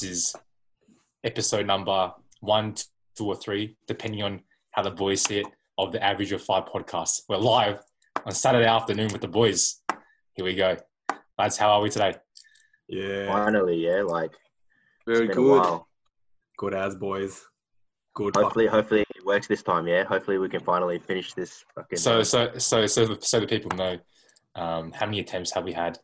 this is episode number one, two, or three, depending on how the boys see it, of the Average of Five podcast. We're live on Saturday afternoon with the boys. Here we go. Lads, how are we today? Yeah, Finally, yeah, like Very it's been a good. while. good as boys. Good. Hopefully, hopefully it works this time. Yeah, hopefully we can finally finish this. Fucking So, so, so, so, so the people know um, how many attempts have we had,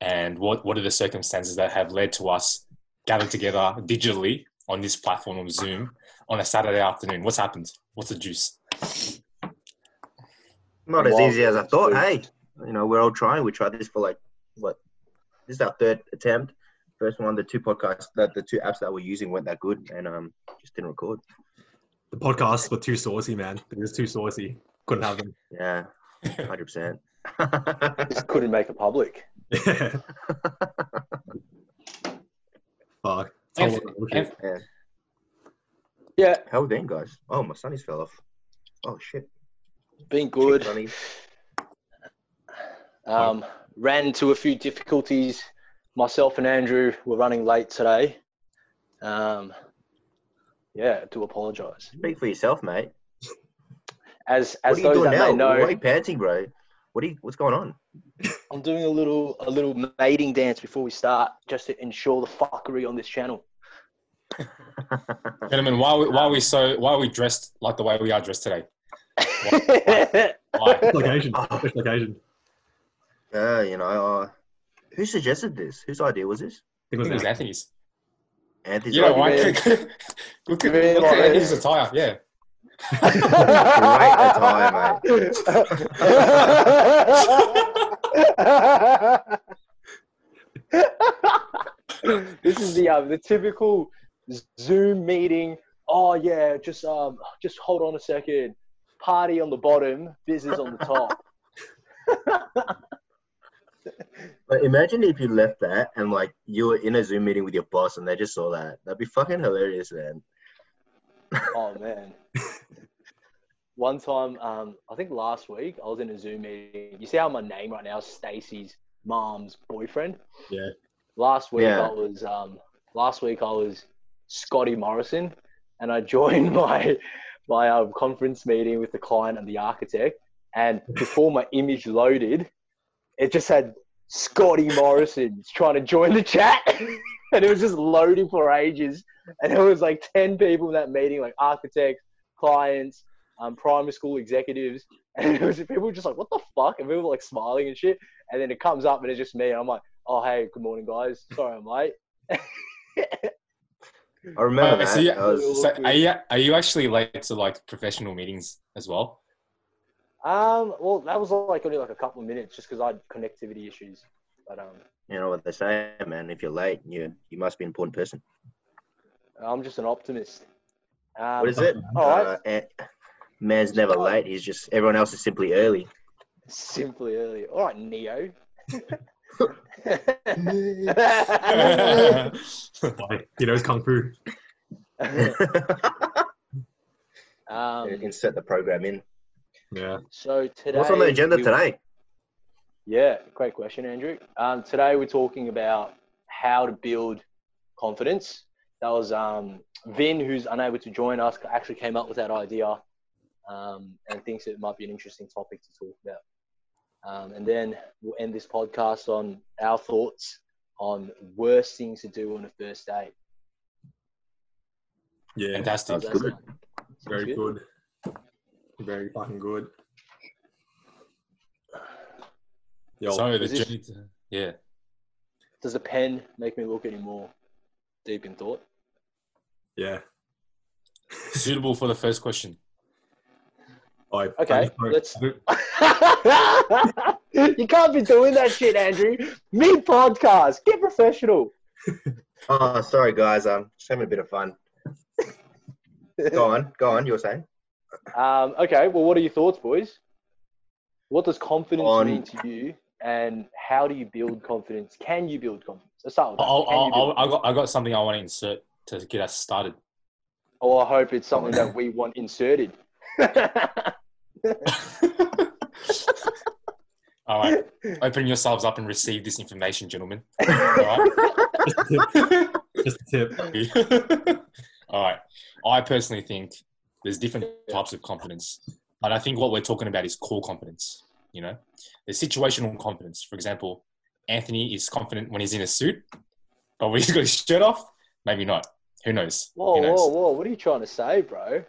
and what what are the circumstances that have led to us gathered together digitally on this platform on Zoom on a Saturday afternoon. What's happened? What's the juice? not as easy as I thought. Hey, you know, we're all trying. We tried this for like what? This is our third attempt. First one, the two podcasts, the, the two apps that we're using weren't that good, and um, just didn't record. the podcasts were too saucy, man. It was too saucy. Couldn't have them. Yeah, hundred percent. Just couldn't make it public. Yeah. Fuck. It's a whole lot of bullshit. And- Yeah, How we been, guys? Oh, my sunnies fell off. Oh shit. been good. Shit, sunnies. Um, ran into a few difficulties. Myself and Andrew were running late today. Um, yeah, do apologise. Speak for yourself, mate. As What as are you those doing that now? may know, Why are you panting, bro? What are you? What's going on? I'm doing a little a little mating dance before we start, just to ensure the fuckery on this channel. Gentlemen, why are we, why are we so why are we dressed like the way we are dressed today? Why? Special occasion. Special occasion. Uh, you know, uh, who suggested this? Whose idea was this? I think it it was was Anthony's. Anthony's You know why? man. look at, Really look at like Anthony's attire. Yeah. Great attire, this is the um, the typical Zoom meeting. Oh yeah, just um, just hold on a second. Party on the bottom, business on the top. But imagine if you left that and like you were in a Zoom meeting with your boss and they just saw that. That'd be fucking hilarious, man. Oh man. One time, um, I think last week, I was in a Zoom meeting. You see how my name right now is Stacy's mom's boyfriend? Yeah. Last week Yeah. I was um, last week I was Scotty Morrison, and I joined my my um, conference meeting with the client and the architect. And before my image loaded, it just had Scotty Morrison trying to join the chat, and it was just loading for ages. And there was like ten people in that meeting, like architects, clients, um, primary school executives, and it was people were just like, "What the fuck?" And people were like smiling and shit. And then it comes up, and it's just me, and I'm like, "Oh hey, good morning, guys. Sorry I'm late." I remember Uh, that. so, yeah, I was- so are you are you actually late to like professional meetings as well? Um, well, that was like only like a couple of minutes, just because I had connectivity issues. But um, you know what they say, man. If you're late, you you must be an important person. I'm just an optimist. Um, What is it? All right. Uh, man's never late. He's just everyone else is simply early. Simply early. All right, Neo. like, he knows kung fu. um, Insert the program in. Yeah. so today, What's on the agenda we- today? Yeah, great question, Andrew. Um, today we're talking about how to build confidence. That was um, Vin, who's unable to join us, actually came up with that idea um, and thinks it might be an interesting topic to talk about. Um, and then we'll end this podcast on our thoughts on worst things to do on a first date. Yeah. Fantastic. How's good. Very good. Very fucking good. Yo, so the this- journey to, yeah. Does a pen make me look any more deep in thought? yeah. Suitable for the first question. I, Okay, let's. you can't be doing that shit, Andrew. Me podcast. Get professional. Oh, sorry guys. Um, just having a bit of fun. Go on, go on. You were saying? Um, okay. Well, what are your thoughts, boys? What does confidence On- mean to you, and how do you build confidence? Can you build confidence? Let's start with. I'll, I'll, build I'll, I got I got something I want to insert to get us started. Oh, I hope it's something that we want inserted. All right, open yourselves up and receive this information, gentlemen. All right. Just a tip. All right. I personally think there's different types of confidence, but I think what we're talking about is core confidence. You know, there's situational confidence. For example, Anthony is confident when he's in a suit, but when he's got his shirt off, maybe not. Who knows? Whoa, Who knows? whoa, whoa! What are you trying to say, bro?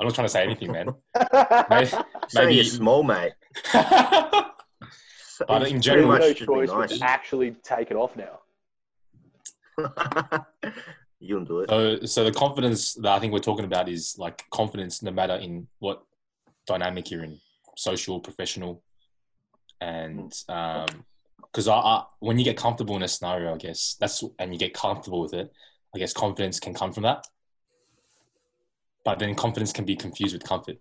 I'm not trying to say anything, man. Saying Maybe- you're small, mate. but So But it's in pretty general- much no just be choice but nice. to actually take it off now. you don't do it. so, so the confidence that I think we're talking about is like confidence, no matter in what dynamic you're in, social, professional, and mm. um, because I, I, when you get comfortable in a scenario, I guess that's and you get comfortable with it. I guess confidence can come from that, but then confidence can be confused with comfort.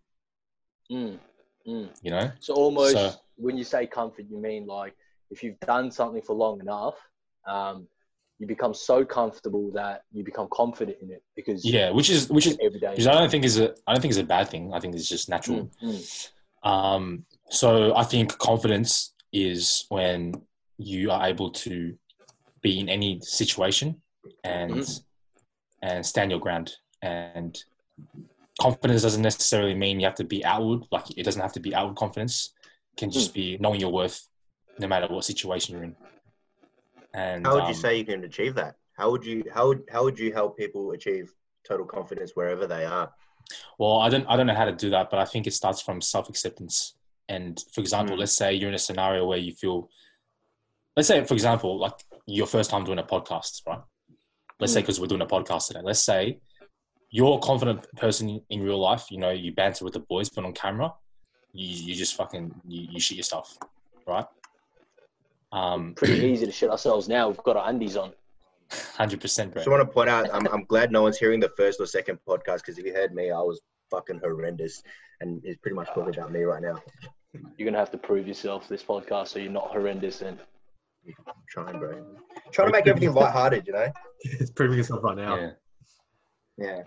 Mm, mm. You know? So almost So- when you say comfort, you mean like if you've done something for long enough, um, you become so comfortable that you become confident in it because Yeah, which is which is every day. which I don't think is a I don't think is a bad thing. I think it's just natural. Mm, mm. Um, so I think confidence is when you are able to be in any situation and Mhm. and stand your ground. And confidence doesn't necessarily mean you have to be outward. Like it doesn't have to be outward confidence. It can just be knowing your worth, no matter what situation you're in. And How would you um, say you can achieve that? How would you how would how would you help people achieve total confidence wherever they are? Well, I don't I don't know how to do that, but I think it starts from self acceptance. And for example, Mm. let's say you're in a scenario where you feel, let's say for example, like your first time doing a podcast, right? Let's say Mm. because we're doing a podcast today. Let's say you're a confident person in real life. You know, you banter with the boys, but on camera, you you just fucking you, you shit yourself, right? Um, Pretty easy to shit ourselves now. We've got our undies on. hundred percent, bro. So I want to point out, I'm, I'm glad no one's hearing the first or second podcast because if you heard me, I was fucking horrendous, and it's pretty much talking about me right now. You're gonna have to prove yourself this podcast so you're not horrendous and I'm trying, bro. Trying to make everything lighthearted, you know? It's proving yourself right now. Yeah. Yeah.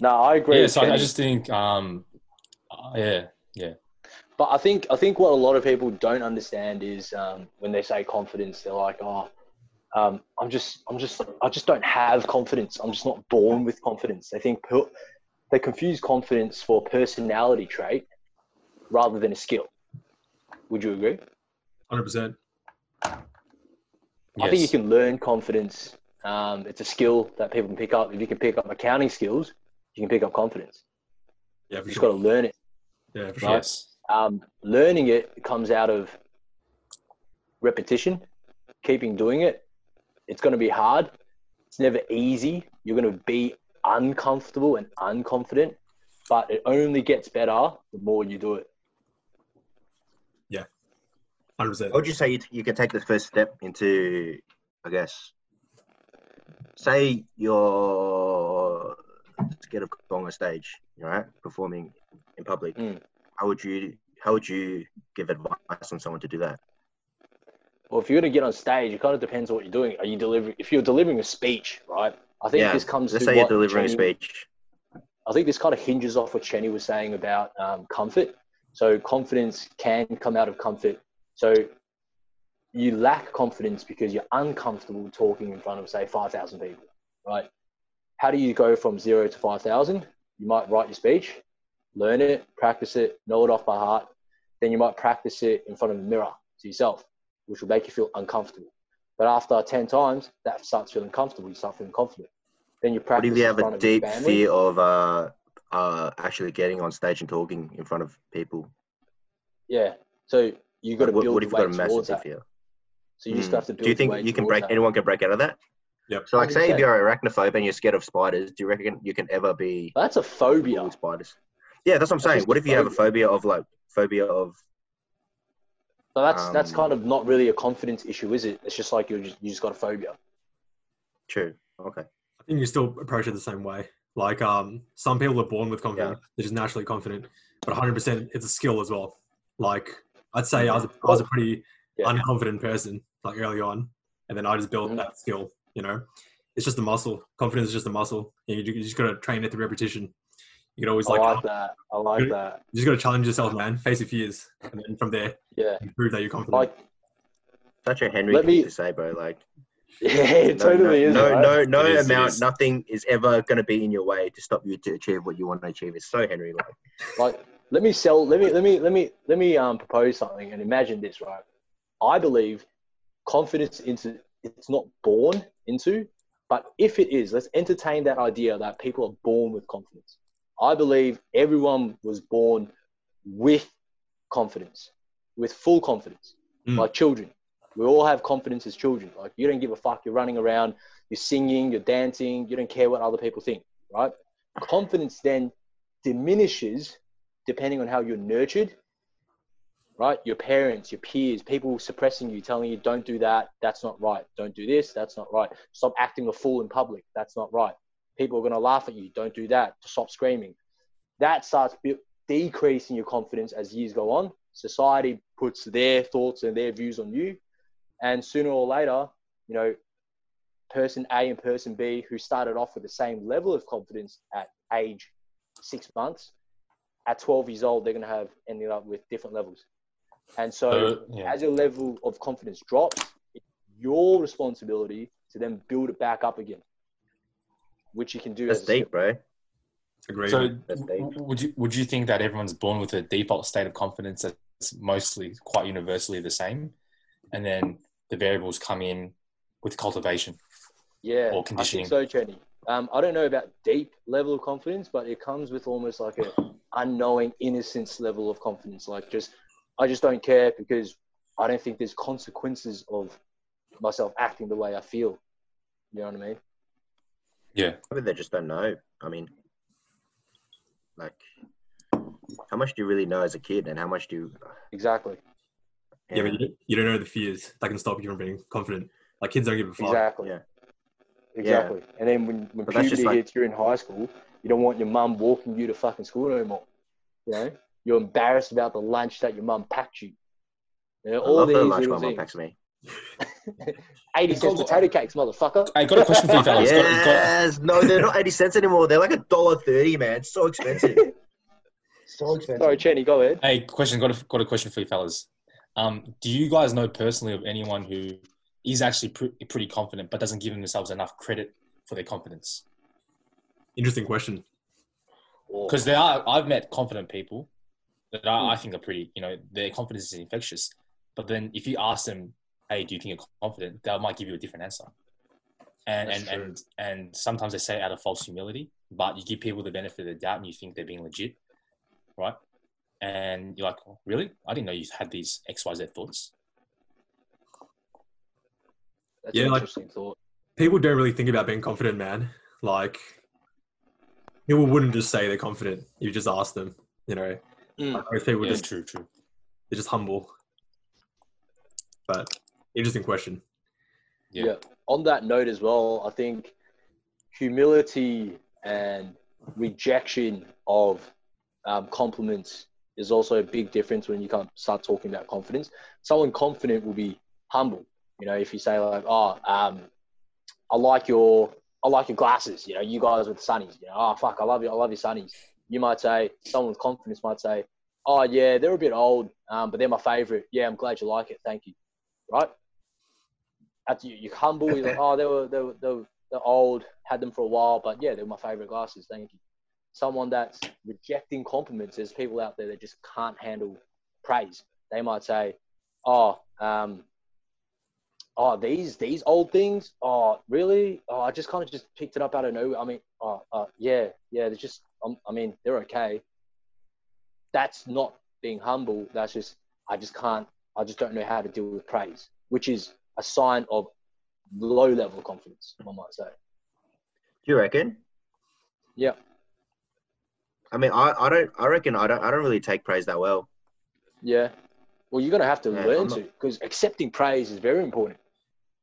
no, I agree. Yeah. So I, I just think, um, uh, yeah, But I think I think what a lot of people don't understand is um, when they say confidence, they're like, "Oh, um, I'm just, I'm just, I just don't have confidence. I'm just not born with confidence." They think per- they confuse confidence for personality trait rather than a skill. Would you agree? Hundred percent. I think you can learn confidence. Um, it's a skill that people can pick up. If you can pick up accounting skills, you can pick up confidence. Yeah, You for just sure. got to learn it. Yeah, for sure. Um, learning it comes out of repetition, keeping doing it. It's going to be hard. It's never easy. You're going to be uncomfortable and unconfident, but it only gets better the more you do it. Yeah, Hundred percent. How would you say you, you can take the first step into, I guess, say you're scared of going on a stage, right? performing in public. Mm. How would you how would you give advice on someone to do that? Well, if you're going to get on stage, it kind of depends on what you're doing. Are you delivering? If you're delivering a speech, right? I think yeah, this comes let's to say you're delivering a speech. I think this kind of hinges off what Chenny was saying about um, comfort. So confidence can come out of comfort. So you lack confidence because you're uncomfortable talking in front of, say, 5,000 people, right? How do you go from zero to 5,000? You might write your speech, learn it, practice it, know it off by heart. Then you might practice it in front of a mirror to yourself, which will make you feel uncomfortable. But after 10 times, that starts feeling comfortable. You start feeling confident. Then you practice What if you have a deep fear of uh, uh, actually getting on stage and talking in front of people? Yeah. So you got to what, build what if your you've got a massive fear? So you just Hmm. have to build Do you your think you can break? that. Anyone can break out of that? Yep. So, like, say if you're arachnophobe and you're scared of spiders, do you reckon you can ever be That's a phobia. with spiders? Yeah, that's what I'm That's saying. What a if you have a phobia of like phobia of? So that's that's Um, kind of not really a confidence issue, is it? It's just like you just you just got a phobia. True. Okay. I think you still approach it the same way. Like um, some people are born with confidence; they're just naturally confident. But 100, percent it's a skill as well. Like I'd say I was a, I was a pretty Yeah. unconfident person like early on, and then I just built Mhm. that skill. You know, it's just a muscle. Confidence is just a muscle. You, you just got to train it through repetition. You can always I like, like that. I like Good. that. you just got to challenge yourself, man. Face your fears, and then from there, Yeah. you prove that you're confident. Like Such a Henry Let thing me- to say, bro. Like, Yeah, it totally no, is. No, right? no, no It is, it amount, is. nothing is ever going to be in your way to stop you to achieve what you want to achieve. It's so Henry like. like let me sell let me let me let me let me um propose something and imagine this right i believe confidence into it's not born into but if it is let's entertain that idea that people are born with confidence. I believe everyone was born with confidence with full confidence Mm. like children. We all have confidence as children. Like you don't give a fuck. You're running around you're singing you're dancing you don't care what other people think right? Confidence then diminishes depending on how you're nurtured, right? Your parents, your peers, people suppressing you, telling you, don't do that, that's not right. Don't do this, that's not right. Stop acting a fool in public, that's not right. People are going to laugh at you, don't do that, stop screaming. That starts decreasing your confidence as years go on. Society puts their thoughts and their views on you. And sooner or later, you know, person A and person B who started off with the same level of confidence at age six months at 12 years old, they're going to have ended up with different levels. And so, So, yeah. as your level of confidence drops, it's your responsibility to then build it back up again, which you can do That's as a deep, bro. Agreed. So, w- would you would you think that everyone's born with a default state of confidence that's mostly quite universally the same, and then the variables come in with cultivation? Yeah, or I conditioning. think so, Chenny. Um, I don't know about deep level of confidence, but it comes with almost like a unknowing innocence level of confidence. Like just, I just don't care because I don't think there's consequences of myself acting the way I feel. You know what I mean? Yeah, Maybe they just don't know. I mean, like, how much do you really know as a kid, and how much do you? Exactly. yeah, but you, you don't know the fears that can stop you from being confident. Like kids don't give a fuck. Exactly. Yeah. Exactly. And then when, when puberty just like- hits, you're in high school, you don't want your mum walking you to fucking school no more. You know? You're embarrassed about the lunch that your mum packed you. You know, I all love these the lunch my mum things. packs me. 80 cents potato cakes, motherfucker. I got a question for you, fellas. Got- got- Yes, no, they're not eighty cents anymore. They're like a dollar thirty, man. So expensive. so expensive. Sorry, Cheney, go ahead. Hey, question. Got a, got a question for you, fellas. Um, do you guys know personally of anyone who is actually pre- pretty confident but doesn't give themselves enough credit for their confidence? Interesting question. Because there are, I've met confident people that I, I hmm. think are pretty. You know, their confidence is infectious. But then if you ask them, "Hey, do you think you're confident?" They might give you a different answer. And That's and, true. and and sometimes they say it out of false humility, but you give people the benefit of the doubt and you think they're being legit, right? And you're like, "Oh, really? I didn't know you had these X, Y, Z thoughts. That's Yeah, an like- thought. People don't really think about being confident, man. Like people wouldn't just say they're confident. if You just ask them. You know, Mm. Like, most people Yeah, just true, true. they're just humble. But interesting question. Yeah. Yeah. On that note as well, I think humility and rejection of um, compliments is also a big difference when you can't start talking about confidence. Someone confident will be humble. You know, if you say like, "Oh, um, I like your, I like your glasses." You know, you guys with the sunnies. You know, oh fuck, I love you, I love your sunnies. You might say, someone with confidence might say, "Oh yeah, they're a bit old, um, but they're my favorite. Yeah, I'm glad you like it. Thank you." Right? After you, you're humble, you're like, "Oh, they were, they were, they were they're old, had them for a while, but yeah, they're my favorite glasses. Thank you." Someone that's rejecting compliments, there's people out there that just can't handle praise. They might say, "Oh, um, oh, these these old things. Oh, really? Oh, I just kind of just picked it up out of nowhere. I mean, oh, uh, yeah, yeah. They're just. Um, I mean, they're okay. That's not being humble. That's just. I just can't. I just don't know how to deal with praise, which is a sign of low level of confidence. One might say. Do you reckon? Yeah. I mean, I, I don't. I reckon I don't. I don't really take praise that well. Yeah. Well, you're gonna have to Yeah, learn not- to because accepting praise is very important.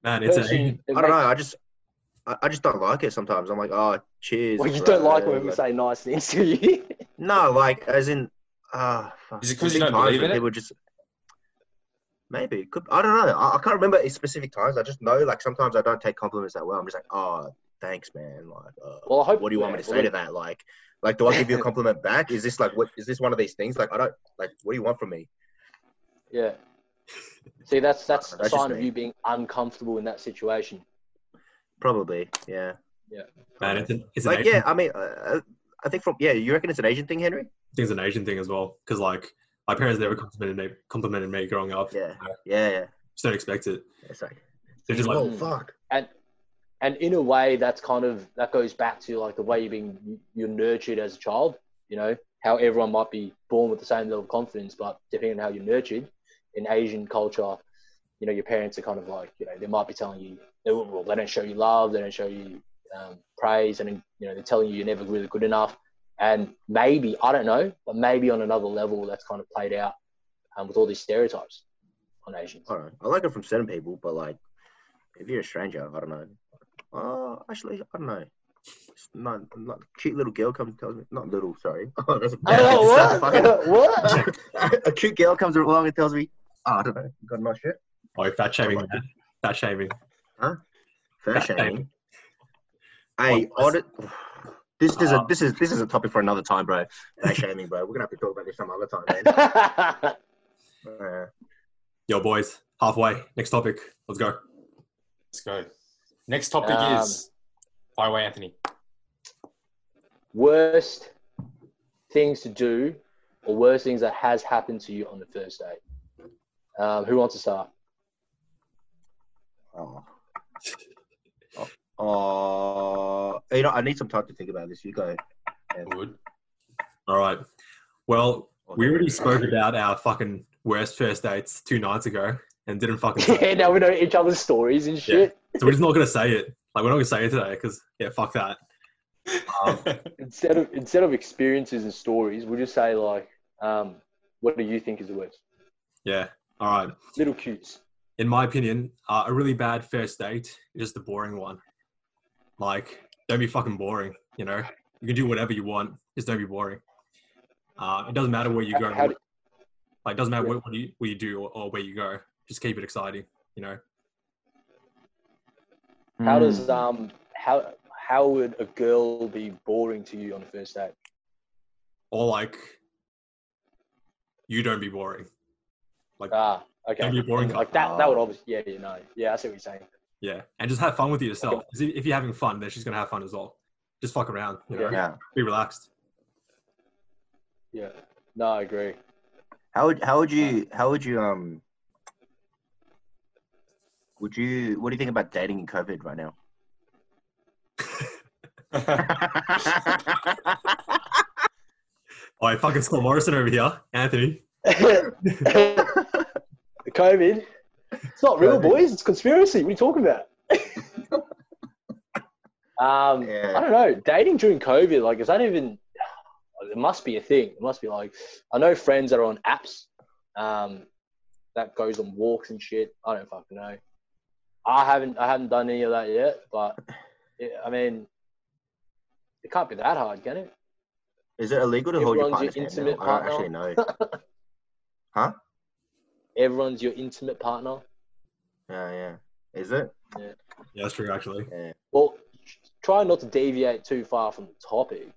Man, it's Person- an it I don't know. I just. I, I just don't like it sometimes. I'm like, oh, cheers. Well, you don't like when we say nice things to you. No, like as in, ah, fuck. Is it 'cause There's you don't times believe in it? People just maybe could. I don't know. I, I can't remember specific times. I just know like sometimes I don't take compliments that well. I'm just like, oh, thanks, man. Like, uh, Well, I hope- what do you want me to say well, to that? Like, like, do I give you a compliment back? Is this like what? Is this one of these things? Like, I don't like. What do you want from me? Yeah. See, that's that's a That's just sign of you being uncomfortable in that situation. Probably, yeah. And it's an, it's Like, Asian, yeah, I mean, uh, I think from yeah, you reckon it's an Asian thing, Henry? I think it's an Asian thing as well. Because like my parents never complimented me, complimented me growing up. Yeah, yeah, yeah. Just don't expect it. It's like, They're just like, oh fuck. and and in a way that's kind of that goes back to like the way you're being you're nurtured as a child you know how everyone might be born with the same level of confidence but depending on how you're nurtured in asian culture you know your parents are kind of like you know they might be telling you they, well, they don't show you love they don't show you um, praise and you know they're telling you you're never really good enough and maybe i don't know but maybe on another level that's kind of played out um, with all these stereotypes on asians I. I like it from certain people, but like, if you're a stranger, I don't know. Oh, actually, I don't know. It's not, not cute little girl comes and tells me, not little, sorry. Oh, that's a bad Oh, fucking- what? what? a cute girl comes along and tells me, oh, I don't know, you got a nice shirt. oh, fat shaming, man. Fat shaming. Fair shaming. Hey, audit. This is a this is this is a topic for another time, bro. Fair shaming, bro. We're gonna have to talk about this some other time, man. Uh, Yo, boys, halfway. Next topic. Let's go. Let's go. Next topic Um, is fire away, Anthony. worst things to do or worst things that has happened to you on the first date? Um, who wants to start? oh. Oh, you know, I need some time to think about this. You go. Wood. All right. Well, we already spoke about our fucking worst first dates two nights ago and didn't fucking say it. Yeah, now we know each other's stories and shit. So we're just not going to say it. Like, we're not going to say it today because, yeah, fuck that. Um, Instead of instead of experiences and stories, we'll just say like, um, what do you think is the worst? yeah. All right. Little cutes. In my opinion, uh, a really bad first date is just a boring one. Like, don't be fucking boring, you know? You can do whatever you want, just don't be boring. Uh, it doesn't matter where you go. How do- like, it doesn't matter what, what, you, what you do or, or where you go. Just keep it exciting, you know? How does um how how would a girl be boring to you on the first date? Or, like, you don't be boring. Like, Ah, okay. don't be a boring Like that. That would obviously. Yeah, you know. Yeah, I see what you're saying. Yeah, and just have fun with it yourself. 'Cause if if you're having fun, then she's gonna have fun as well. Just fuck around, you know. Yeah. Be relaxed. Yeah. No, I agree. How would how would you how would you um would you what do you think about dating in COVID right now? Oh, I fucking Scott Morrison over here, Anthony. COVID. It's not real, boys. It's conspiracy. What are you talking about? um, Yeah. I don't know. Dating during COVID, like, is that even? It must be a thing. It must be like I know friends that are on apps, um, that goes on walks and shit. I don't fucking know. I haven't I haven't done any of that yet, but it, I mean, it can't be that hard, can it? Is it illegal to hold your Everyone's partner's your hand? now? intimate I don't actually know. Everyone's your intimate partner. Yeah, yeah. Is it? Yeah, that's true, actually. Yeah. Well, try not to deviate too far from the topic.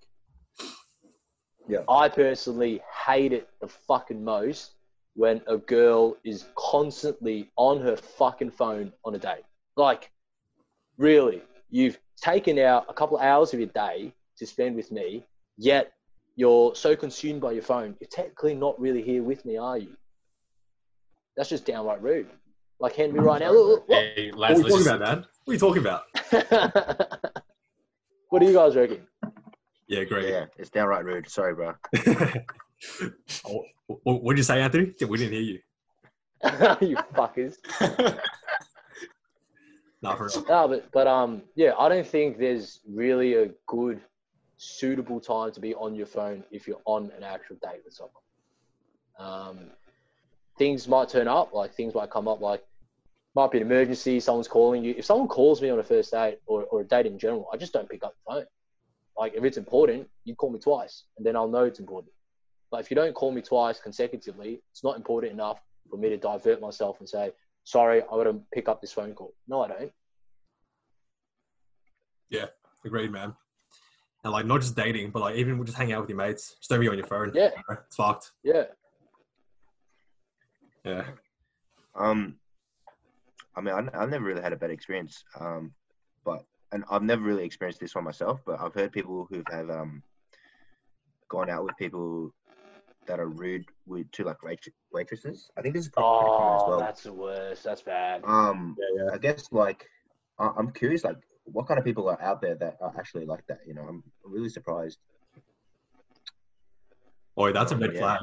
Yeah. I personally hate it the fucking most when a girl is constantly on her fucking phone on a date. Like, really, you've taken out a couple of hours of your day to spend with me, yet you're so consumed by your phone, you're technically not really here with me, are you? That's just downright rude. Like Henry right now. Look, look, hey, What lads, are you talking about, man? What are you talking about? what do you guys reckon? Yeah, great. Yeah, it's downright rude. Sorry, bro. oh, what did you say, Anthony? We didn't hear you. you fuckers. just- Nah, for real. No, but but um, yeah, I don't think there's really a good, suitable time to be on your phone if you're on an actual date with someone. Um, things might turn up, like things might come up, like might be an emergency, someone's calling you. If someone calls me on a first date or, or a date in general, I just don't pick up the phone. Like if it's important, you call me twice, and then I'll know it's important. But if you don't call me twice consecutively, it's not important enough for me to divert myself and say, sorry, I got to pick up this phone call. No, I don't. Yeah, agreed, man. And like, not just dating, but like, even just hanging out with your mates. Just don't be on your phone. Yeah. You know? It's fucked. Yeah. Yeah. Um, I mean, I, I've never really had a bad experience. Um, but and I've never really experienced this one myself, but I've heard people who have um gone out with people that are rude with to like wait- waitresses. I think this is pretty, pretty common as Oh, well. that's the worst. That's bad. Um, Yeah, yeah. I guess like I- I'm curious, like what kind of people are out there that are actually like that? You know, I'm really surprised. Boy, that's a red Yeah. flag.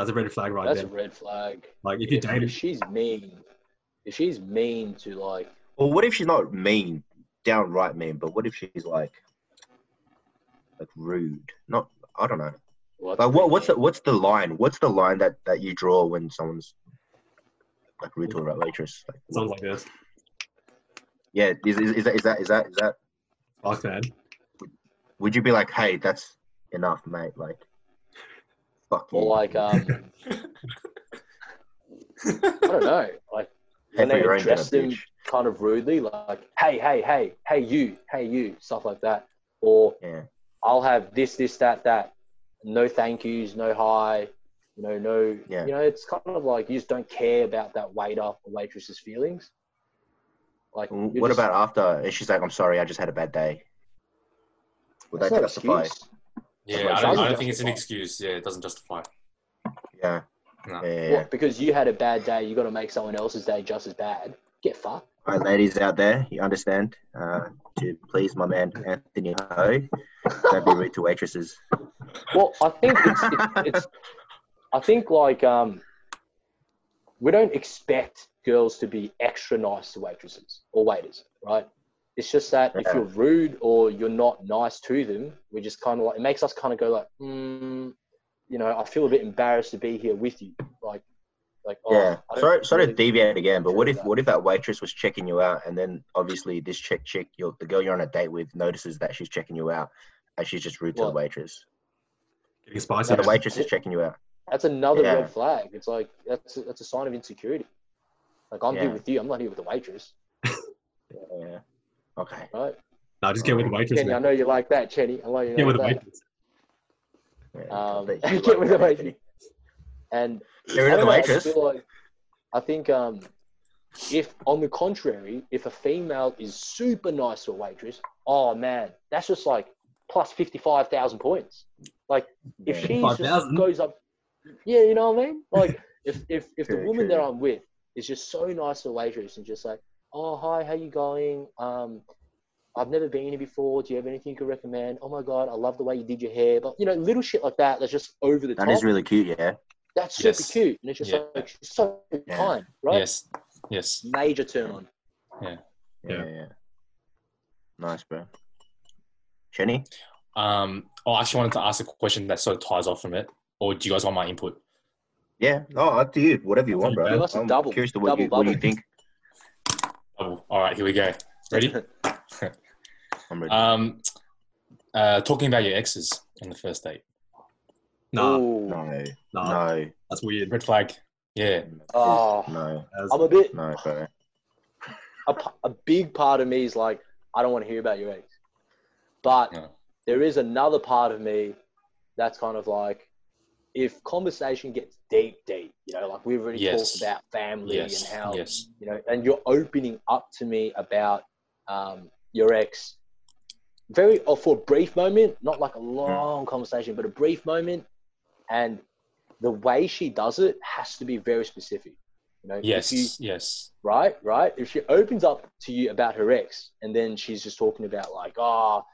That's a red flag right there. That's a red flag. Like if you If, date if she's mean, if she's mean to like, Well, what if she's not mean, downright mean, but what if she's like like rude? Not, I don't know. well, Like what? What's the what's the line? What's the line that that you draw when someone's like rude to a waitress? Like, something like this. yeah, is, is, is that is that is that is that? Fuck man. Would you be like, hey, that's enough, mate? Like, fuck you. or like um, I don't know, like Pay when they your own address dinner, them bitch. kind of rudely, like hey, hey, hey, hey, you, hey, you, stuff like that, or Yeah, I'll have this, this, that, that. No thank yous, no hi, you know, no. Yeah. You know, it's kind of like you just don't care about that waiter or waitress's feelings. Like, what just- about after? And she's like, I'm sorry, I just had a bad day. Would that not justify? excuse. Yeah, That's I don't, I don't think it's an excuse. Yeah, it doesn't justify. Yeah. No. Yeah, yeah, yeah. What, because you had a bad day, you got to make someone else's day just as bad. Get fucked. All right, ladies out there, you understand? Uh, to please my man Anthony Ho, don't be rude to waitresses. Well, I think it's, it's, it's I think like um, we don't expect girls to be extra nice to waitresses or waiters, right? It's just that if you're rude or you're not nice to them, we just kind of like it makes us kind of go like, mm, you know, I feel a bit embarrassed to be here with you, like, like oh, yeah. I don't Sorry, sorry to deviate again, but what if that. what if that waitress was checking you out, and then obviously this chick chick, you're, the girl you're on a date with, notices that she's checking you out, and she's just rude to the waitress. Getting spicy. So the waitress is checking you out. That's another Yeah. red flag. It's like that's a, that's a sign of insecurity. Like I'm here with you, I'm not here with the waitress, Yeah. Okay. right? Nah, just get with the waitress. Chenny, I know you like that, Chenny. I know you Get with like the that. waitress. Um, I get with the waitress. And Get rid of the don't know, I waitress. just I think um, if, on the contrary, if a female is super nice to a waitress, oh man, that's just like plus fifty-five thousand points. Like if Yeah. she just goes up, yeah, you know what I mean. Like if if if the woman true. that I'm with is just so nice to a waitress and just like, oh hi, how you going? Um, I've never been here before. Do you have anything you could recommend? Oh my god, I love the way you did your hair. But you know, little shit like that that's just over the That top. is really cute. Yeah. That's super Yes. cute, and it's just Yeah. like she's so Yeah. kind, right? Yes. Yes. Major turn on. Yeah. Yeah. yeah. Nice, bro. Chenny? Um, oh, I actually wanted to ask a question that sort of ties off from it. Or do you guys want my input? Yeah. Oh, up to you. Whatever you want, bro. Give us a I'm double. curious to what Double you what you think. Oh, all right, here we go. Ready? I'm ready. um, uh, talking about your exes on the first date. Nah, Ooh. no. nah, No. that's weird. Red flag. Yeah. Oh, No. That's- I'm a bit. No, bro. A, p- a big part of me is like, I don't want to hear about your ex, but No. there is another part of me that's kind of like, if conversation gets deep, deep, you know, like we've already Yes. talked about family Yes. and how Yes. you know, and you're opening up to me about um, your ex, very or for a brief moment, not like a mm. long conversation, but a brief moment, and the way she does it has to be very specific. You know, Yes. you, Yes. right, right. If she opens up to you about her ex, and then she's just talking about like, oh,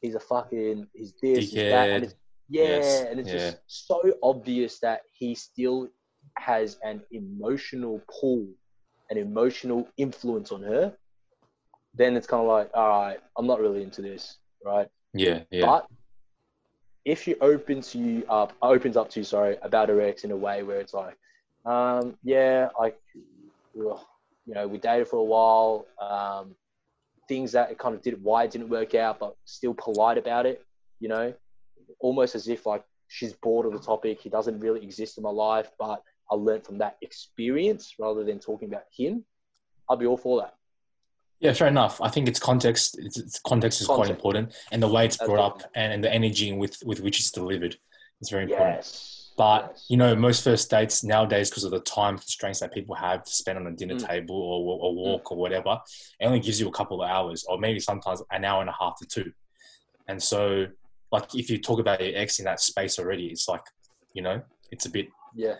he's a fucking, he's this, he's that, and it's, yeah, Yes, and it's yeah. just so obvious that he still has an emotional pull, an emotional influence on her. Then it's kind of like, all right, I'm not really into this, right? Yeah. Yeah. But if she opens you up, opens up to you, sorry, about her ex in a way where it's like, um, yeah, like, you know, we dated for a while. Um, things that it kind of did, why it didn't work out, but still polite about it. You know, almost as if like she's bored of the topic. He doesn't really exist in my life, but I learned from that experience rather than talking about him. I'd be all for that. Yeah, fair enough. I think it's context. It's, it's context is quite important, and the way it's brought up, and, and the energy with with which it's delivered is very important. Yes. But Yes. you know, most first dates nowadays, because of the time constraints that people have to spend on a dinner Mm. table or a walk or whatever, it only gives you a couple of hours, or maybe sometimes an hour and a half to two. And so, like, if you talk about your ex in that space already, it's like, you know, it's a bit. Yeah.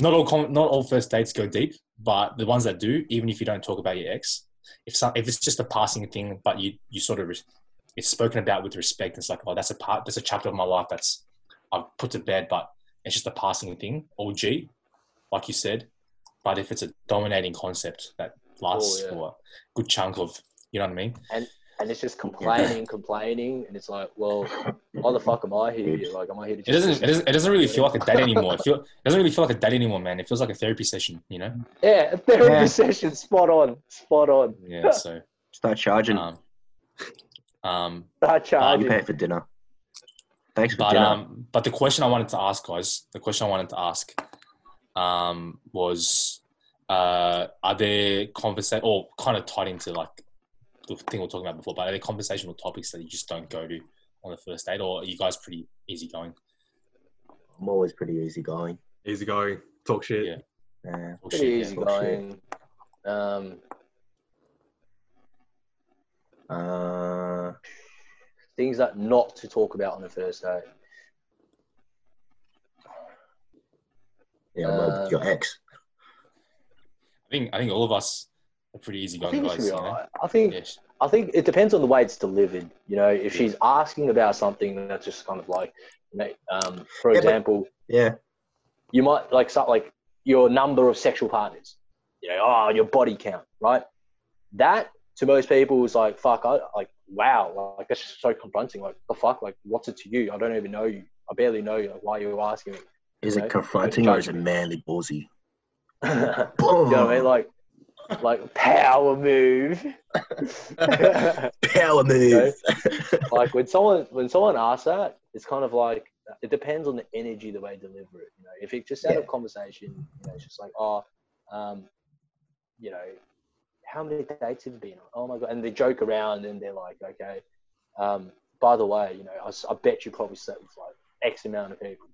Not all com- not all first dates go deep, but the ones that do, even if you don't talk about your ex, if some if it's just a passing thing, but you you sort of res- it's spoken about with respect. It's like, oh, that's a part, that's a chapter of my life that's I've put to bed, but it's just a passing thing. OG, like you said. But if it's a dominating concept that oh, lasts Oh, yeah. for a good chunk of, you know what I mean? And it's just complaining, complaining, and it's like, well, why the fuck am I here? Like, am I here to? It doesn't. It doesn't. It doesn't really feel like a date anymore. It, feel, it doesn't really feel like a date anymore, man. It feels like a therapy session. You know? Yeah, a therapy Yeah. session, spot on, spot on. Yeah. So, Start charging. um, um, Start you charging. pay for dinner. Thanks for but dinner. um, but the question I wanted to ask, guys, the question I wanted to ask, um, was, uh, are there conversation or kind of tied into like the thing we are talking about before? But are there conversational topics that you just don't go to on the first date, or are you guys pretty easygoing? I'm always pretty easygoing. Easy going. Talk shit. Yeah. Yeah. Or Pretty shit, yeah. easy Oh, going. Um, Uh, things that not to talk about on the first date. yeah, well, Um, your ex. I think I think all of us are pretty I easygoing think it guys. You know? alright. I think Yes. I think it depends on the way it's delivered. You know, if she's asking about something that's just kind of like, you know, um, for Yeah, but- example, Yeah. you might like something like your number of sexual partners. You know, oh, your body count, right? That to most people is like, fuck, I like, wow, like that's just so confronting. Like, the fuck, like, what's it to you? I don't even know you. I barely know you. Like, why are you asking me? Is Okay. it confronting or is it manly ballsy? you know what I mean? Like, like power move. Power move. like when someone when someone asks that, it's kind of like it depends on the energy the way you deliver it. You know, if it's just out of conversation, you know, it's just like, oh, um, you know, how many dates have you been on? Oh my god, and they joke around and they're like, okay, um, by the way, you know, I, I bet you probably slept with like X amount of people,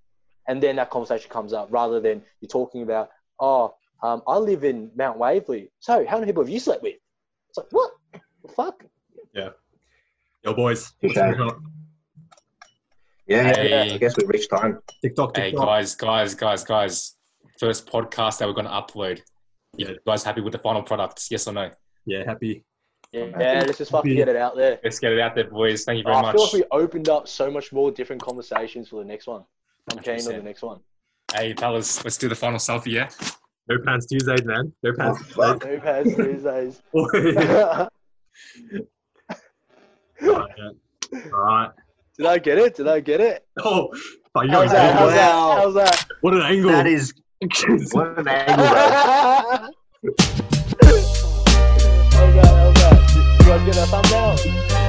and then that conversation comes up rather than you're talking about, oh, um, I live in Mount Waverley, so how many people have you slept with? It's like what the fuck? Yeah. Yo, boys. Okay. TikTok, yeah, Hey. I guess we reached time. TikTok. Hey guys, guys, guys, guys! First podcast that we're going to upload. You Yeah. guys happy with the final product? Yes or no? Yeah, happy. Yeah, I'm yeah happy. let's just fucking get it out there. Let's get it out there, boys. Thank you Oh, very I much. feel like we opened up so much more different conversations for the next one. I'm keen on the next one. Hey, fellas, let's do the final selfie, yeah? No pants Tuesdays, man. No Oh, pants fuck. Who has Tuesdays? Tuesdays. Did Alright, yeah. Alright. I get it? Did I get it? Oh, fuck, you How's that? How's that? Wow. How's that? What an angle. That is what an angle, bro. How's that? How's that? You guys get a thumbnail?